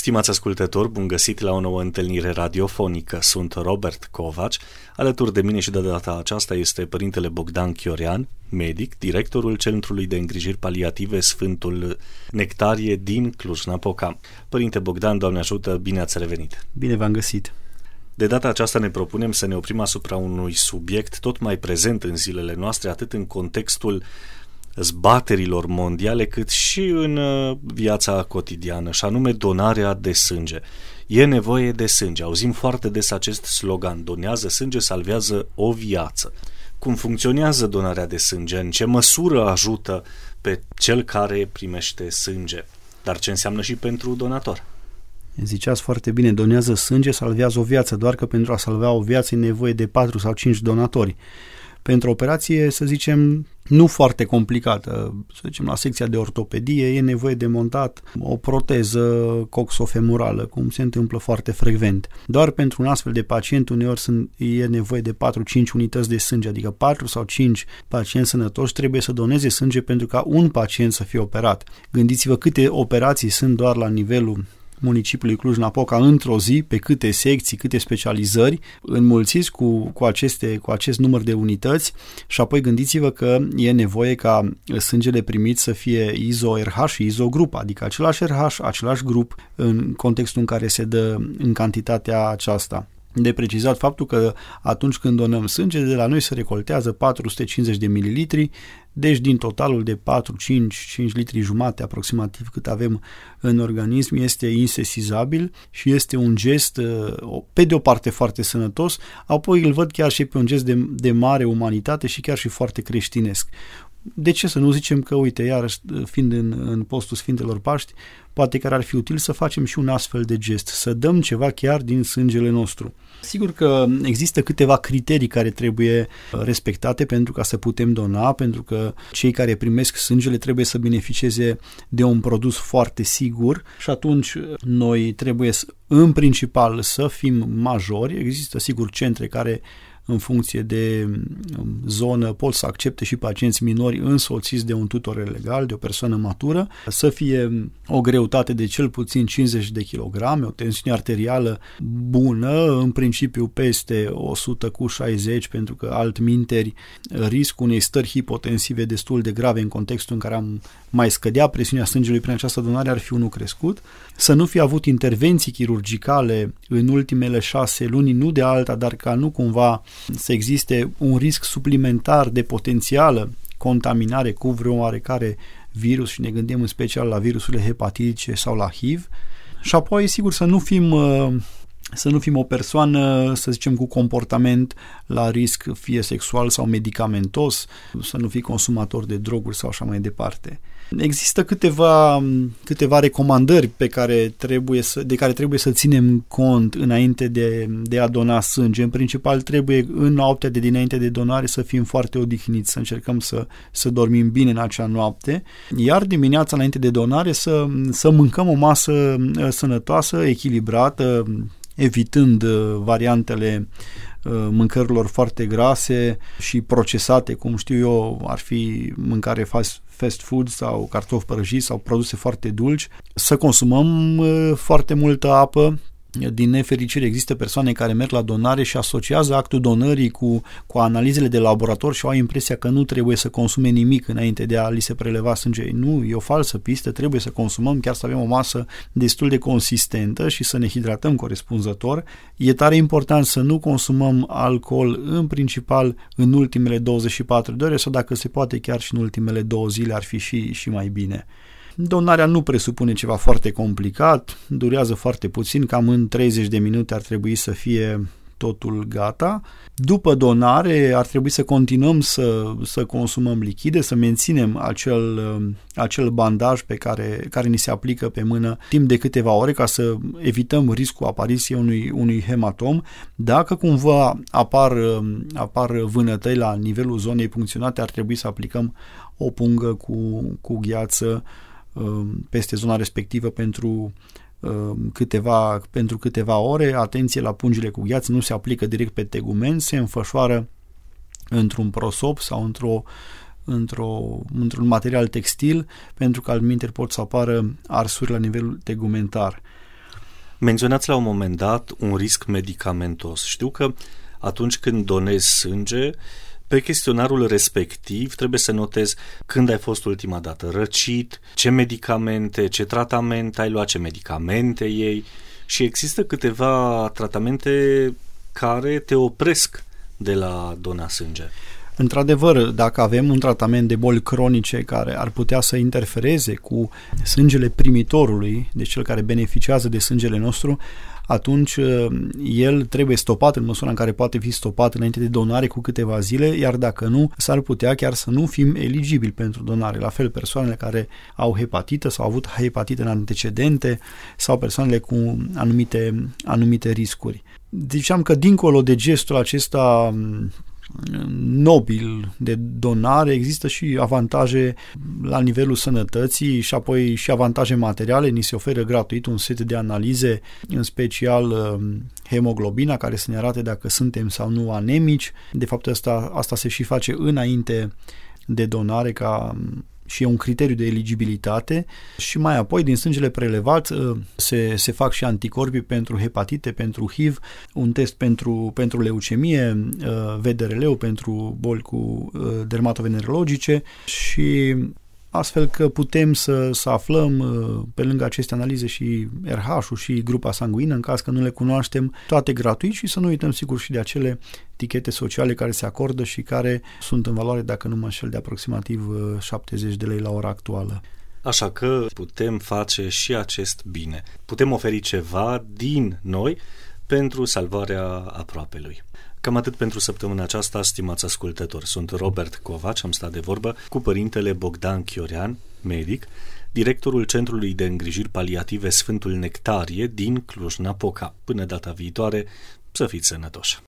Stimați ascultători, bun găsit la o nouă întâlnire radiofonică. Sunt Robert Covaci. Alături de mine și de data aceasta este părintele Bogdan Chiorian, medic, directorul Centrului de Îngrijiri Paliative Sfântul Nectarie din Cluj-Napoca. Părinte Bogdan, Doamne ajută, bine ați revenit! Bine v-am găsit! De data aceasta ne propunem să ne oprim asupra unui subiect tot mai prezent în zilele noastre, atât în contextul zbaterilor mondiale, cât și în uh, viața cotidiană, și anume donarea de sânge. E nevoie de sânge. Auzim foarte des acest slogan, donează sânge, salvează o viață. Cum funcționează donarea de sânge? În ce măsură ajută pe cel care primește sânge? Dar ce înseamnă și pentru donator? Ziceați foarte bine, donează sânge, salvează o viață, doar că pentru a salva o viață e nevoie de 4 sau 5 donatori pentru o operație, să zicem, nu foarte complicată, să zicem, la secția de ortopedie, e nevoie de montat o proteză coxofemurală, cum se întâmplă foarte frecvent. Doar pentru un astfel de pacient, uneori sunt, e nevoie de 4-5 unități de sânge, adică 4 sau 5 pacienți sănătoși trebuie să doneze sânge pentru ca un pacient să fie operat. Gândiți-vă câte operații sunt doar la nivelul municipiului Cluj-Napoca într-o zi, pe câte secții, câte specializări, înmulțiți cu, cu, aceste, cu acest număr de unități. Și apoi gândiți-vă că e nevoie ca sângele primit să fie ISO-RH și ISO-grup, adică același RH, același grup în contextul în care se dă în cantitatea aceasta de precizat faptul că atunci când donăm sânge, de la noi se recoltează 450 de mililitri, deci din totalul de 4, 5, 5 litri jumate aproximativ cât avem în organism este insesizabil și este un gest uh, pe de o parte foarte sănătos, apoi îl văd chiar și pe un gest de, de mare umanitate și chiar și foarte creștinesc de ce să nu zicem că, uite, iarăși, fiind în, în postul Sfintelor Paști, poate că ar fi util să facem și un astfel de gest, să dăm ceva chiar din sângele nostru. Sigur că există câteva criterii care trebuie respectate pentru ca să putem dona, pentru că cei care primesc sângele trebuie să beneficieze de un produs foarte sigur și atunci noi trebuie în principal să fim majori. Există sigur centre care în funcție de um, zonă pot să accepte și pacienți minori însoțiți de un tutor legal, de o persoană matură, să fie o greutate de cel puțin 50 de kilograme, o tensiune arterială bună, în principiu peste 100 cu 60, pentru că altminteri riscul unei stări hipotensive destul de grave în contextul în care am mai scădea presiunea sângelui prin această donare ar fi unul crescut, să nu fi avut intervenții chirurgicale în ultimele șase luni, nu de alta, dar ca nu cumva să existe un risc suplimentar de potențială contaminare cu vreo oarecare virus și ne gândim în special la virusurile hepatitice sau la HIV și apoi sigur să nu fim uh, să nu fim o persoană, să zicem, cu comportament la risc fie sexual sau medicamentos, să nu fii consumator de droguri sau așa mai departe. Există câteva, câteva recomandări pe care trebuie să, de care trebuie să ținem cont înainte de, de a dona sânge. În principal trebuie în noaptea de dinainte de donare să fim foarte odihniți, să încercăm să, să dormim bine în acea noapte, iar dimineața înainte de donare să, să mâncăm o masă uh, sănătoasă, echilibrată, evitând uh, variantele uh, mâncărilor foarte grase și procesate, cum știu eu, ar fi mâncare fast, fast food sau cartofi prăjiți sau produse foarte dulci, să consumăm uh, foarte multă apă, din nefericire există persoane care merg la donare și asociază actul donării cu, cu analizele de laborator și au impresia că nu trebuie să consume nimic înainte de a li se preleva sânge. Nu, e o falsă pistă, trebuie să consumăm, chiar să avem o masă destul de consistentă și să ne hidratăm corespunzător. E tare important să nu consumăm alcool în principal în ultimele 24 de ore sau dacă se poate chiar și în ultimele două zile ar fi și, și mai bine. Donarea nu presupune ceva foarte complicat, durează foarte puțin, cam în 30 de minute ar trebui să fie totul gata. După donare ar trebui să continuăm să, să consumăm lichide, să menținem acel, acel bandaj pe care, care ni se aplică pe mână timp de câteva ore ca să evităm riscul apariției unui, unui hematom. Dacă cumva apar, apar vânătăi la nivelul zonei puncționate, ar trebui să aplicăm o pungă cu, cu gheață Um, peste zona respectivă pentru um, câteva, pentru câteva ore. Atenție la pungile cu gheață, nu se aplică direct pe tegumen, se înfășoară într-un prosop sau într-o, într-o, într-un material textil pentru că al pot să apară arsuri la nivelul tegumentar. Menționați la un moment dat un risc medicamentos. Știu că atunci când donezi sânge, pe chestionarul respectiv trebuie să notezi când ai fost ultima dată răcit, ce medicamente, ce tratament ai luat, ce medicamente ei și există câteva tratamente care te opresc de la dona sânge. Într-adevăr, dacă avem un tratament de boli cronice care ar putea să interfereze cu sângele primitorului, deci cel care beneficiază de sângele nostru, atunci uh, el trebuie stopat în măsura în care poate fi stopat înainte de donare cu câteva zile, iar dacă nu, s-ar putea chiar să nu fim eligibili pentru donare. La fel, persoanele care au hepatită sau au avut hepatită în antecedente sau persoanele cu anumite, anumite riscuri. Ziceam că dincolo de gestul acesta nobil de donare, există și avantaje la nivelul sănătății și apoi și avantaje materiale. Ni se oferă gratuit un set de analize, în special um, hemoglobina, care să ne arate dacă suntem sau nu anemici. De fapt, asta, asta se și face înainte de donare ca și e un criteriu de eligibilitate și mai apoi din sângele prelevat uh, se, se fac și anticorpi pentru hepatite, pentru HIV, un test pentru, pentru leucemie, uh, VDRL-ul pentru boli cu uh, dermatovenerologice și astfel că putem să, să aflăm uh, pe lângă aceste analize și RH-ul și grupa sanguină în caz că nu le cunoaștem toate gratuit și să nu uităm sigur și de acele tichete sociale care se acordă și care sunt în valoare, dacă nu mă înșel, de aproximativ 70 uh, de lei la ora actuală. Așa că putem face și acest bine. Putem oferi ceva din noi pentru salvarea aproapelui. Cam atât pentru săptămâna aceasta, stimați ascultători. Sunt Robert Covaci, am stat de vorbă cu părintele Bogdan Chiorean, medic, directorul Centrului de Îngrijiri Paliative Sfântul Nectarie din Cluj-Napoca. Până data viitoare, să fiți sănătoși!